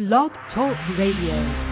Blog Talk Radio.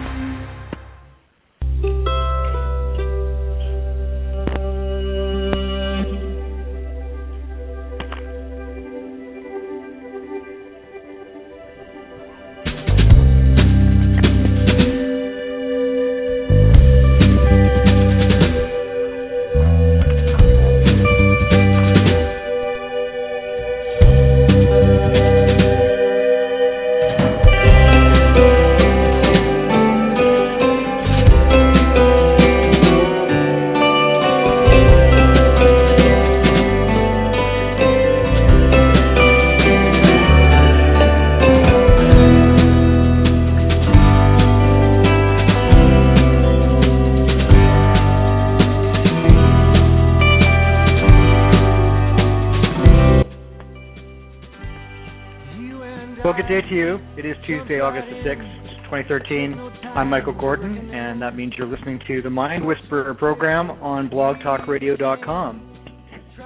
Day to you. It is Tuesday, August the 6th, 2013. I'm Michael Gordon, and that means you're listening to the Mind Whisperer program on blogtalkradio.com.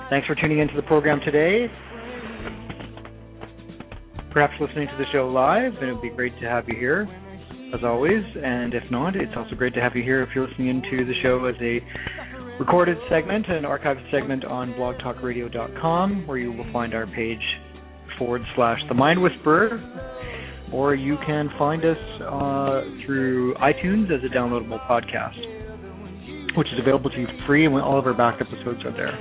Thanks for tuning into the program today. Perhaps listening to the show live, and it would be great to have you here, as always. And if not, it's also great to have you here if you're listening into the show as a recorded segment, an archived segment on blogtalkradio.com, where you will find our page forward slash the mind whisperer or you can find us uh, through itunes as a downloadable podcast which is available to you free and all of our back episodes are there.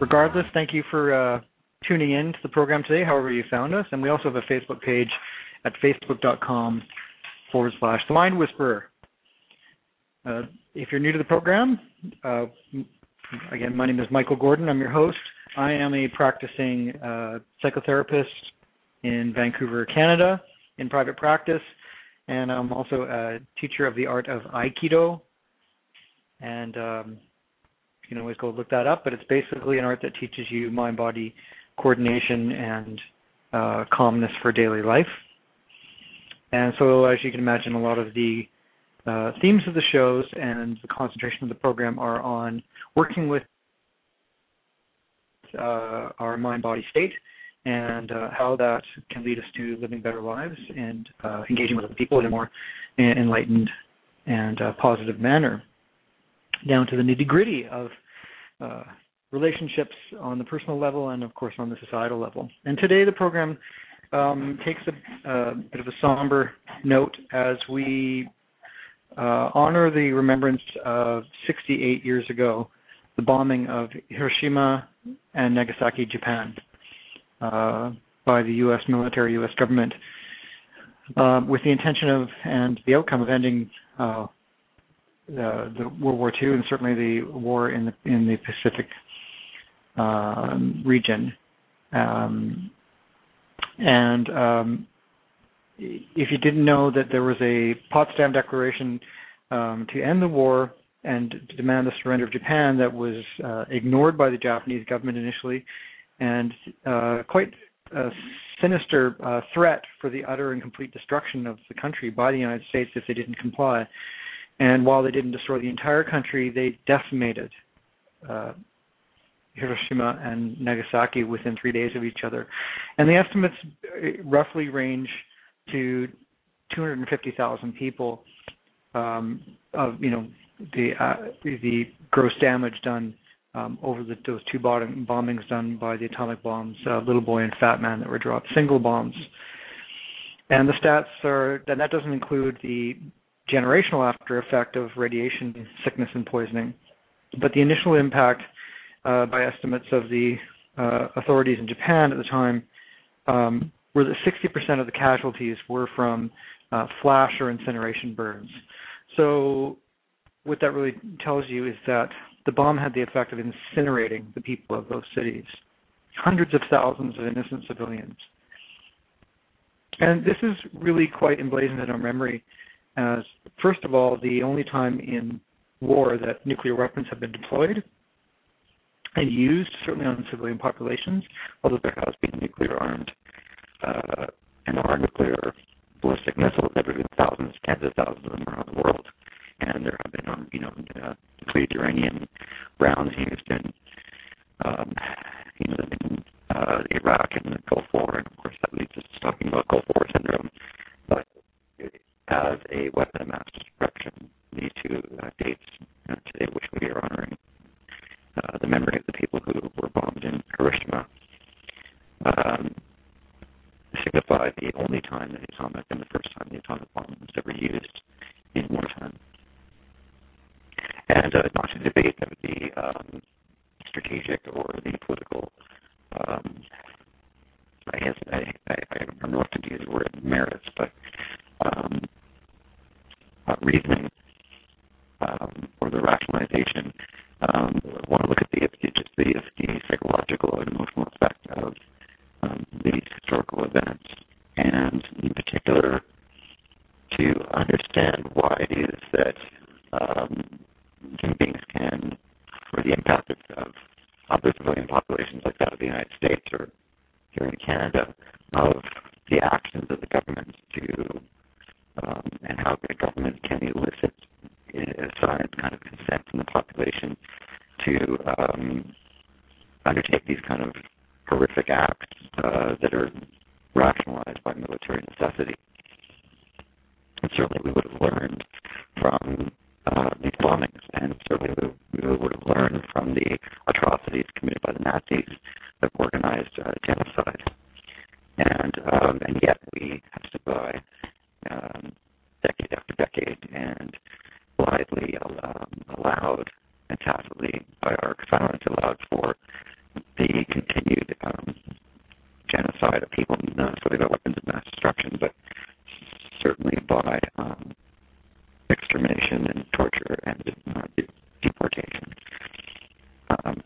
Regardless thank you for uh, tuning in to the program today however you found us and we also have a facebook page at facebook.com forward slash the mind whisperer. Uh, if you're new to the program uh, again my name is michael gordon. I'm your host I am a practicing uh, psychotherapist in Vancouver, Canada, in private practice, and I'm also a teacher of the art of Aikido. And um, you can always go look that up, but it's basically an art that teaches you mind-body coordination and uh, calmness for daily life. And so, as you can imagine, a lot of the uh, themes of the shows and the concentration of the program are on working with uh, our mind body state and uh, how that can lead us to living better lives and uh, engaging with other people in a more enlightened and uh, positive manner, down to the nitty gritty of uh, relationships on the personal level and, of course, on the societal level. And today the program um, takes a, a, bit of a somber note as we uh, honor the remembrance of 68 years ago the bombing of Hiroshima and Nagasaki, Japan, uh, by the U.S. military, U.S. government, uh, with the intention of and the outcome of ending uh, the, the World War II and certainly the war in the in the Pacific um, region. Um, and um, if you didn't know that there was a Potsdam Declaration um, to end the war and demand the surrender of Japan that was uh, ignored by the Japanese government initially, and uh, quite a sinister uh, threat for the utter and complete destruction of the country by the United States if they didn't comply. And while they didn't destroy the entire country, they decimated uh, Hiroshima and Nagasaki within three days of each other. And the estimates uh, roughly range to 250,000 people um, of you know the uh, the gross damage done um, over the, those two bottom, bombings done by the atomic bombs, uh, Little Boy and Fat Man, that were dropped, single bombs. And the stats are, and that doesn't include the generational after effect of radiation sickness and poisoning, but the initial impact uh, by estimates of the uh, authorities in Japan at the time um, were that 60% of the casualties were from uh, flash or incineration burns. So what that really tells you is that the bomb had the effect of incinerating the people of those cities, hundreds of thousands of innocent civilians. And this is really quite emblazoned in our memory as, first of all, the only time in war that nuclear weapons have been deployed and used, certainly on civilian populations, although there has been nuclear armed uh, and armed nuclear ballistic missiles that have been thousands, tens of thousands of them around the world and there have been, um, you know, uh, depleted uranium rounds used in, um, you know, in uh, Iraq and the Gulf War, and of course that leads us to talking about Gulf War syndrome, but as a weapon of mass destruction. These two uh, dates uh, today, which we are honoring uh, the memory of the people who were bombed in Hiroshima, um, signify the only time that the atomic and the first time the atomic bomb was ever used in wartime. And uh, not to debate the um, strategic or the political um, I guess I, I, I don't know what to use the word merits, but um, uh, reasoning um, or the rationalization. Um, I want to look at the just the, the psychological and emotional effect of um, these historical events, and in particular, to understand why it is that um, human beings can, or the impact of, of other civilian populations like that of the United States or here in Canada, of the actions of the government to um, and how the government can elicit a kind of consent from the population to um, undertake these kind of horrific acts uh, that are rationalized by military necessity. And certainly we would have learned from uh, these bombings, and certainly we, we, would have learned from the atrocities committed by the Nazis that organized uh, genocide. And um, and yet we have stood by um, decade after decade and blithely um, allowed and tacitly by our silence allowed for the continued um, genocide of people, not necessarily by weapons of mass destruction, but certainly by um, extermination and torture and uh, deportation. Um,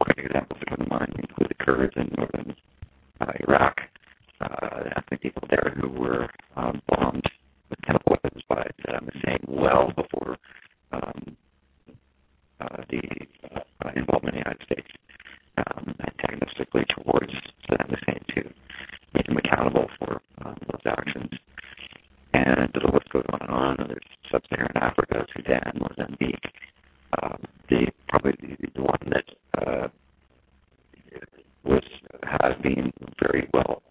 quick examples that come to mind include the Kurds in northern uh, Iraq, uh, ethnic people there who were um, bombed with chemical weapons by Saddam Hussein well before um, uh, the uh, involvement in the United States um, antagonistically towards Saddam Hussein to make him accountable for um, those actions. And the list goes on and on. There's sub-Saharan Africa, Sudan, Mozambique. Um, the probably the, the one that uh, was has been very well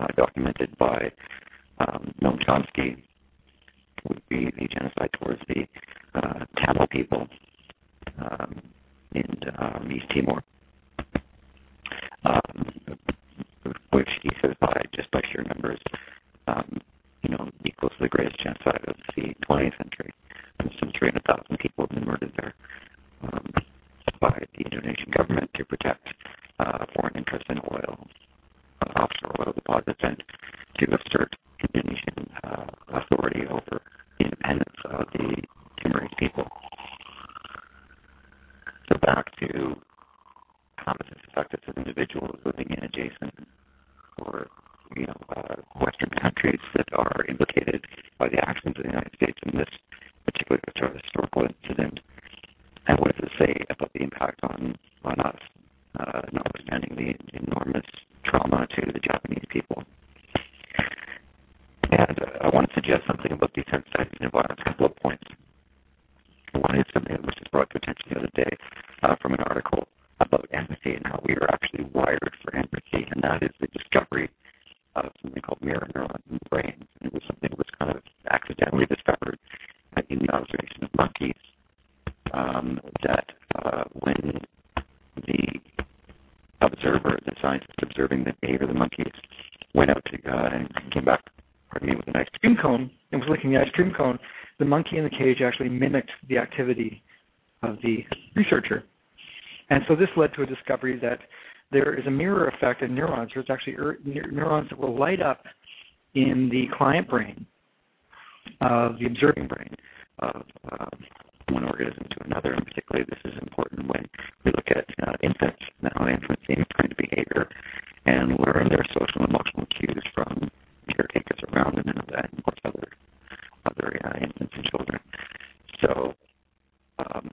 uh, documented by um, Noam Chomsky would be the genocide towards the uh, Tamil people um, in um, East Timor, um, which he says by just by sheer numbers, um, you know, equals the greatest genocide of the 20th century. And some 300,000 people have been murdered there um, by the Indonesian government to protect uh, foreign interests in oil, uh, offshore oil deposits, and to assert Indonesian uh, authority over the independence of the Timorese people. So back to this affect us individuals living in adjacent or you know uh, Western countries that are implicated by the actions of the United States in this particular sort of historical incident, and what does it say about the impact on on us, uh, notwithstanding the enormous trauma to the Japanese people. And uh, I want to suggest something about desensitizing the violence. A couple of points. One is something that was just brought to attention the other day uh, from an article about empathy and how we are actually wired for empathy, and that is the discovery of something called mirror neurons in the brain. And it was something that was kind of accidentally discovered in the observation of monkeys. Um, that uh, when the observer, the scientist observing the behavior of the monkeys, went out to uh, and came back me, with an ice cream cone and was licking the ice cream cone, the monkey in the cage actually mimicked the activity of the researcher. And so this led to a discovery that there is a mirror effect in neurons. There's actually er- neurons that will light up in the client brain of the observing brain of uh, one organism to another. And particularly, this is important when we look at uh, infants and how infants imprint behavior and learn their social and emotional cues from caretakers around them and, of other other uh, infants and children. So um,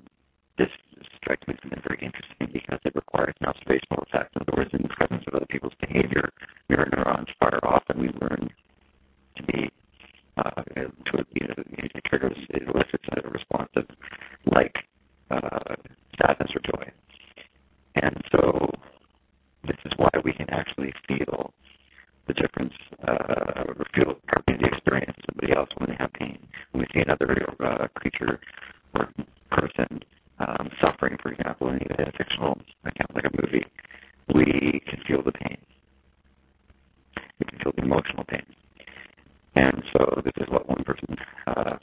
this strikes me as something very interesting because it requires an observational effect. In other words, in the presence of other people's behavior, mirror neurons fire off, and we learn to be uh, to you know, it triggers it elicits a response of like uh, sadness or joy, and so this is why we can actually feel the difference uh, feel partly the experience of somebody else when they have pain. When we see another uh, creature or person um, suffering, for example, in a fictional account like a movie, we can feel the pain. We can feel the emotional pain. And so this is what one person uh,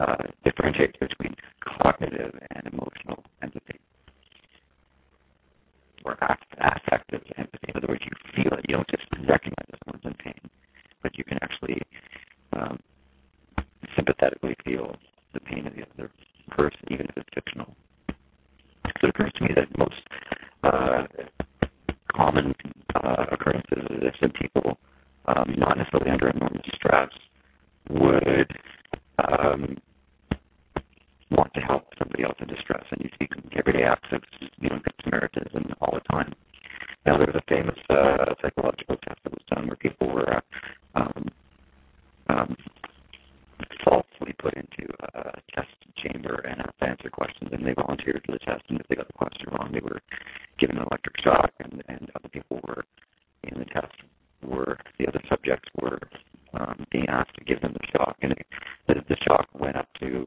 uh, differentiates between cognitive and emotional empathy or affective empathy. In other words, you feel it. You don't just pain, but you can actually um, sympathetically feel the pain of the other person, even if it's fictional. So it occurs to me that most uh, common uh, occurrences is if people, um, not necessarily under enormous stress, would um, want to help somebody else in distress, and you see everyday acts of you know good Samaritanism all the time. Now there was a famous uh, psychological test that was done where people were uh, um, um, falsely put into a test chamber and asked to answer questions, and they volunteered for the test. And if they got the question wrong, they were given an electric shock, and, and other people were in the test were the other subjects were um, being asked to give them the shock, and it, the, the shock went up to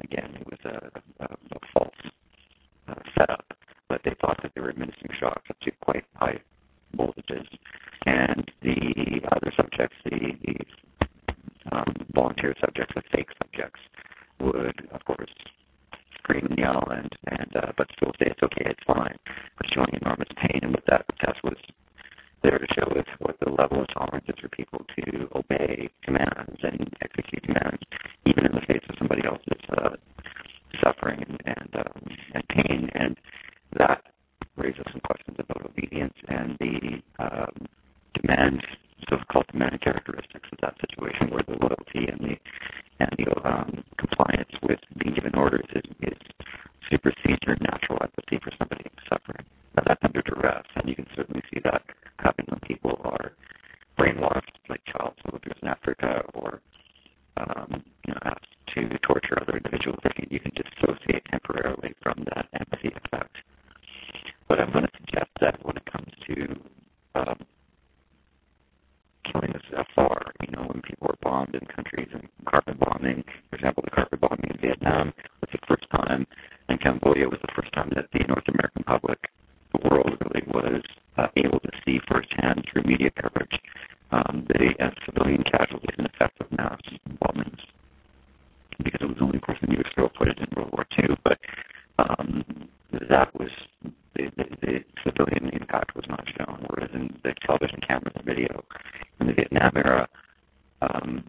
again it was a, a, a false uh, setup, but they thought that they were administering shocks up to quite high voltages, and the other subjects, the, the um, volunteer subjects, the fake subjects, would of course scream and yell and and uh, but still say it's okay, it's fine, but showing enormous pain. And what that test was there to show is what the level of tolerance is for people to obey commands and execute commands, even in the face of somebody else's uh, suffering and and, um, and pain. And that raises some questions about obedience and the um, demand, so-called demand characteristics of that situation, where the loyalty and the and the um, compliance with being given orders is, is supersedes your natural empathy for somebody suffering. Now that's under duress, and you can certainly see that happen when people are brainwashed, like child soldiers in Africa, or um, you know, asked to torture other individuals. You can dissociate temporarily from that empathy effect. But I'm going to suggest that when it comes to um, killing us afar, you know, when people are bombed in countries and carpet bombing, for example, the carpet bombing in Vietnam was the first time, and Cambodia was the first time that the North American public, the world really was uh, able to see firsthand through media coverage um, the uh, civilian casualties and effects of mass bombings. Because it was only, of course, the put it in World War II, but um, that was the, the, the civilian impact was not shown, whereas in the television cameras and video in the Vietnam era um,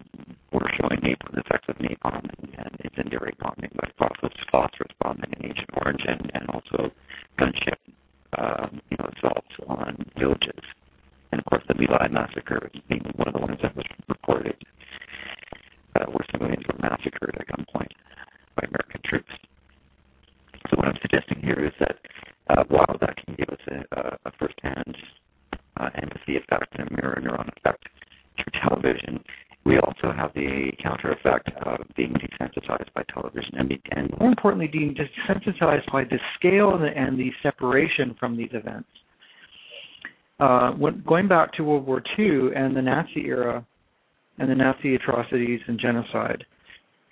were showing napalm, the effects of napalm and, and incendiary bombing, but phosphorus, phosphorus bombing in Agent Orange and, and also gunship um, you know, assaults on villages. My massacre being one of the ones that was reported, uh, where civilians were massacred at gunpoint by American troops. So what I'm suggesting here is that uh, while that can give us a, a firsthand uh, empathy effect and a mirror neuron effect through television, we also have the counter effect of being desensitized by television and, and more importantly, being desensitized by the scale and the, and the separation from these events. Uh, when, going back to World War II and the Nazi era and the Nazi atrocities and genocide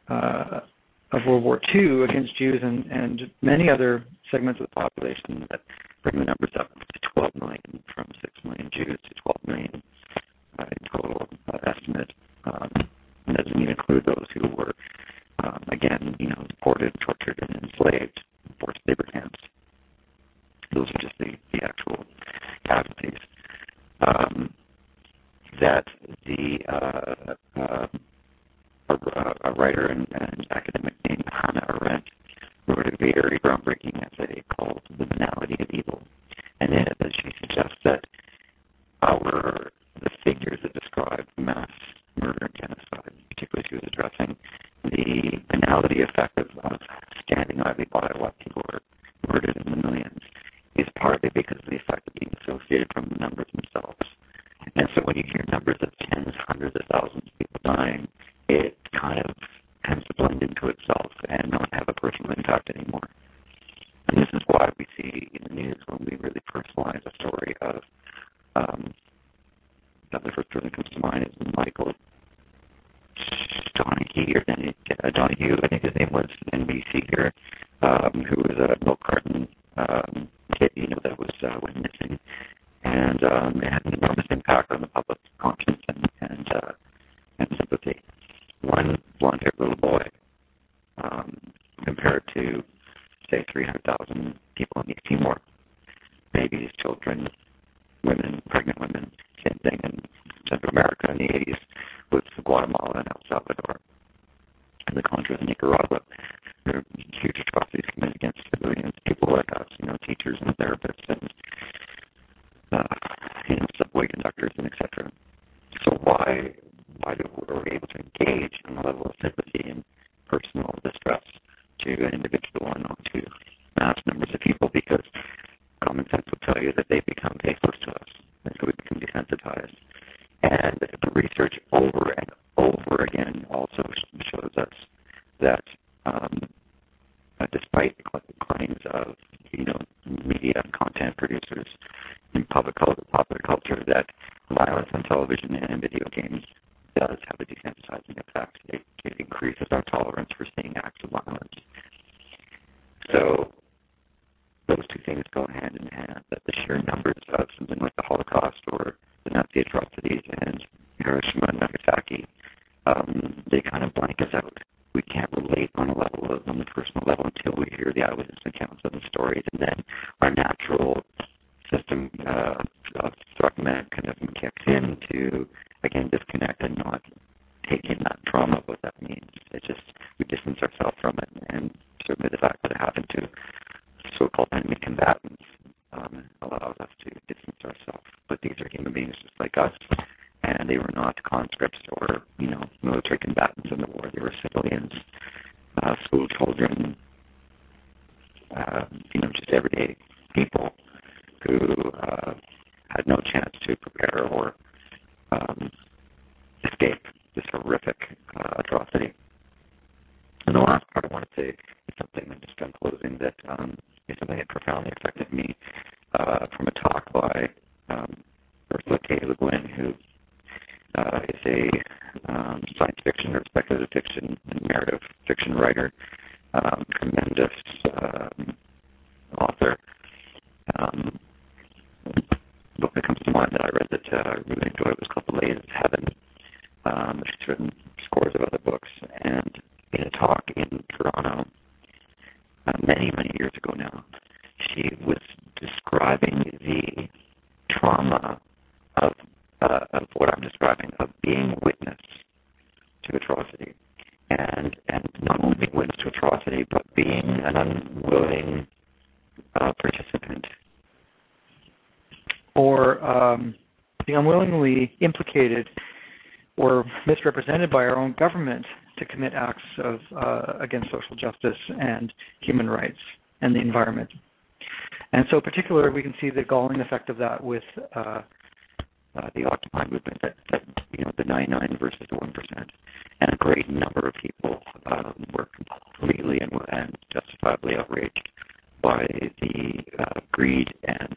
uh, of World War II against Jews and, and many other segments of the population that bring the numbers up to 12 million, from 6 million Jews to 12 million uh, in total uh, estimate. Um, and doesn't even include those who were, um, again, you know, deported, tortured, and enslaved forced labor camps. Those are just the, the actual casualties. Um, that the uh, uh, a, a, writer and, and academic named Hannah Arendt wrote a very groundbreaking essay called "The Banality of Evil," and in it, she suggests that our the figures that describe mass murder and genocide, particularly she was addressing the banality effect of, of standing idly by while people are murdered in the millions, is partly because of the effect of being associated from the numbers themselves. And so when you hear numbers of tens, hundreds of thousands of people dying, it kind of tends to blend into itself and not have a personal impact anymore. And this is why we see in the news when we really personalize a story of um, the first person that comes to mind is Michael Donahue or uh, Donahue, I think his name was in BC here, um, who was a milk carton um, kid, you know, that was uh, was missing, and um, it had an enormous impact on the public conscience and and uh, and sympathy. One blonde-haired little boy um, compared to say 300,000 people in East Timor, babies, children, women, pregnant women, same thing in Central America in the 80s with Guatemala and El Salvador and the Contras in Nicaragua. Huge atrocities committed against civilians, people like us, you know, teachers and therapists and uh, you know, subway conductors and etc. So why why do are we able to engage on a level of sympathy and personal distress to an individual and not to mass numbers of people? Because common sense will tell you that they become faithless to us, and so we become desensitized. And the research over and over again also shows us that um, uh, despite claims of you know media and content producers in public culture, popular culture, that violence on television and video games does have a desensitizing effect. It, it increases our tolerance for seeing acts of violence. So those two things go hand in hand. That the sheer numbers of something like the Holocaust or the Atrocities and Hiroshima and Nagasaki, um, they kind of blank us out. We can't relate on a level of, on the personal level until we hear the eyewitness accounts of the stories, and then our natural system uh, of Struckman kind of kicks in to again disconnect and not take in that trauma, what that means. It just we distance ourselves from it, and certainly the fact that it happened to so-called enemy combatants um, allows us to distance ourselves. But these are human beings just like us, and they were not conscripts or you know military combatants in the war. They were civilians, uh, school children, uh, you know, just everyday people who uh, had no chance to prepare or um, escape this horrific uh, atrocity. And the last part I want to say is something that just on closing that um, is something that profoundly affected me uh, from a talk by um, Ursula K. Le Guin, who uh, is a um, science fiction or speculative fiction and narrative fiction writer, um, tremendous um, author. Um, book that comes to mind that I read that uh, I really enjoyed was called The Lathe of Heaven. Um, she's written scores of other books, and in a talk in Toronto uh, many, many years ago now, she was describing the trauma of uh, of what I'm describing of being witness to atrocity, and and not only being witness to atrocity, but being an unwilling uh, participant or um, being unwillingly implicated or misrepresented by our own government to commit acts of uh, against social justice and human rights and the environment. And so, particularly, we can see the galling effect of that with uh, uh, the Occupy movement, that, that you know the 99 versus the one percent, and a great number of people um, were completely and, and justifiably outraged by the uh, greed and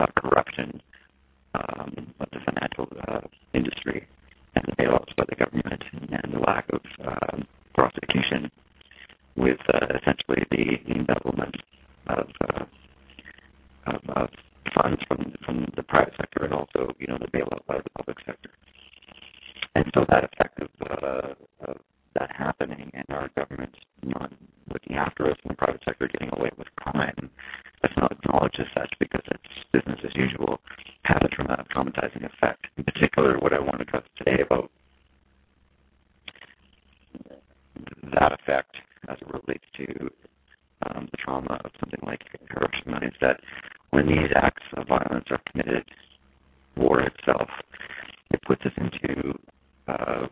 uh, corruption um, of the financial uh, industry and the bailouts by the government and the lack of um, prosecution with uh, essentially the, the embezzlement of, uh, of, of funds from from the private sector and also you know the bailout by the public sector. And so that effect of, uh, of that happening and our government not looking after us and the private sector getting away with crime that's not acknowledged as such because it's business as usual had a trauma- traumatizing effect. In particular, what I want to talk today about that effect as it relates to um, the trauma of something like Hiroshima is that when these acts of violence are committed, war itself, us into uh,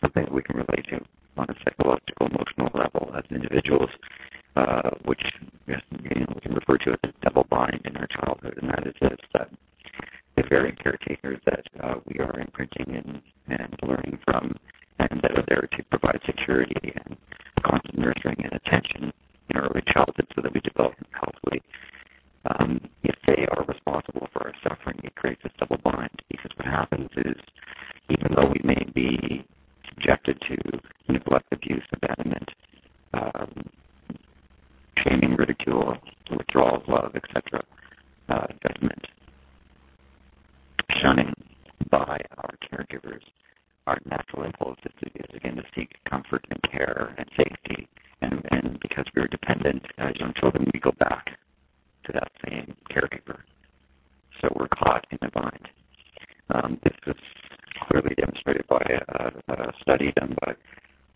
something that we can relate to on a psychological, emotional level as individuals, uh, which you know, we can refer to as a double bind in our childhood, and that is this, that the very caretakers that uh, we are imprinting and, and learning from and that are there to provide security and constant nurturing and attention in early childhood so that we develop healthily. Um, if they are responsible for our suffering, it creates a double bind because what happens is even though we may adapted to neglect, abuse, abandonment, um, shaming, ridicule, withdrawal of love, etc., uh, judgment, shunning by our caregivers. Our natural impulse is, is again to seek comfort and care and safety, and, and because we are dependent as young children, we go back to that same caregiver. So we're caught in a bind. Um, this was clearly demonstrated by a, a study done by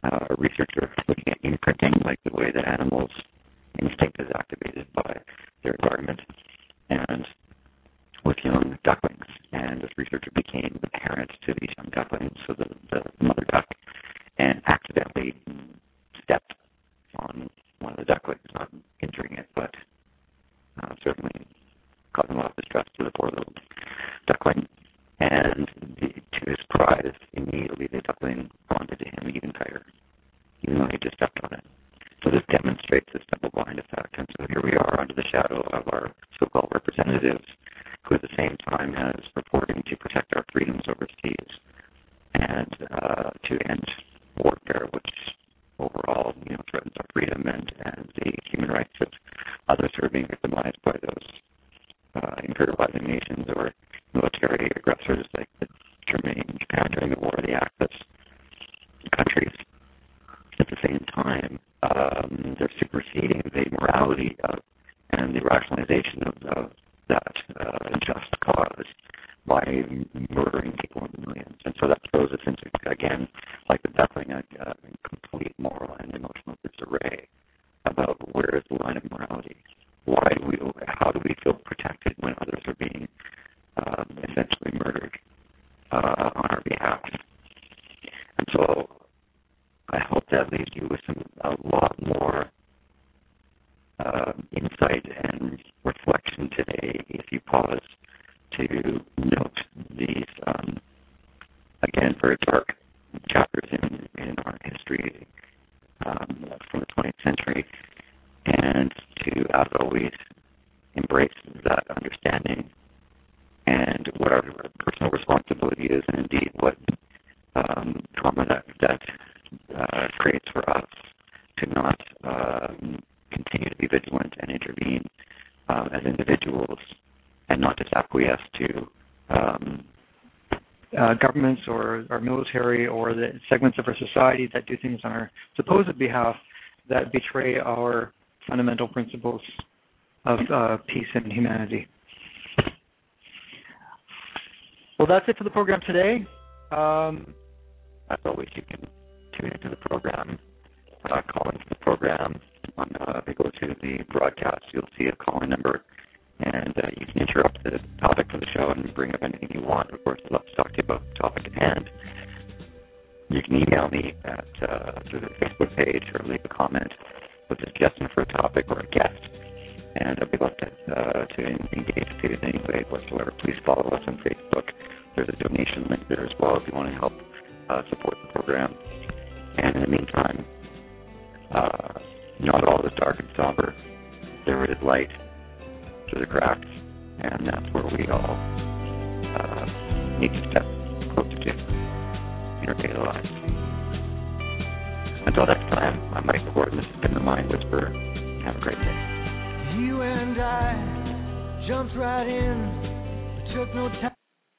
uh, a researcher looking at imprinting, like the way that animals' instinct is activated by their environment, and with young ducklings. And this researcher became the parent to these young ducklings, so the, the mother duck, and accidentally stepped on one of the ducklings, not injuring it, but uh, certainly causing a lot of distress to the poor little duckling. And the, to his surprise, immediately the duckling bonded to him even tighter, even though he just stepped on it. So this demonstrates this double bind effect. And so here we are under the shadow of our so-called representatives, who at the same time as purporting to protect our freedoms overseas and uh, to end warfare, which overall, you know, threatens our freedom and, and the human rights of others who are being victimized by those uh, imperializing nations or military aggressors like Germany and Japan during the war, the Axis countries. At the same time, um, they're superseding the morality of and the rationalization of, of that uh, just cause by murdering people in millions. And so that throws us into, again, like the duckling, a, a complete moral and emotional disarray about where is the line of morality. Why do we, how do we feel protected when others are being um, essentially murdered uh, on our behalf? And so I hope that leaves you with some a lot more uh, insight and reflection today if you pause to note these um, again very dark chapters in in our history um, from the 20th century, and to as always embrace that understanding and what our personal responsibility is, and indeed what um, trauma that that uh, creates for us to not um, continue to be vigilant and intervene um, as individuals and not just acquiesce to um, uh, governments or our military or the segments of our society that do things on our supposed behalf that betray our fundamental principles of uh, peace and humanity. Well, that's it for the program today. Um, as always, you can tune into the program, uh, call into the program. On, uh, if you go to the broadcast, you'll see a call-in number, and uh, you can interrupt the topic for the show and bring up anything you want. Of course, I'd love to talk to you about the topic at hand. You can email me at uh, through the Facebook page or leave a comment with a suggestion for a topic or a guest, and I'd be glad to, uh, to engage with you in any way whatsoever. Please follow us on Facebook. There's a donation link there as well if you want to help uh, support the program. And in the meantime, uh, not all is dark and somber. There is light through the cracks, and that's where we all uh, need to step closer to in our daily lives. Until next time, I'm Mike Gordon. This has been the Mind Whisperer. Have a great day. You and I jumped right in, took no time.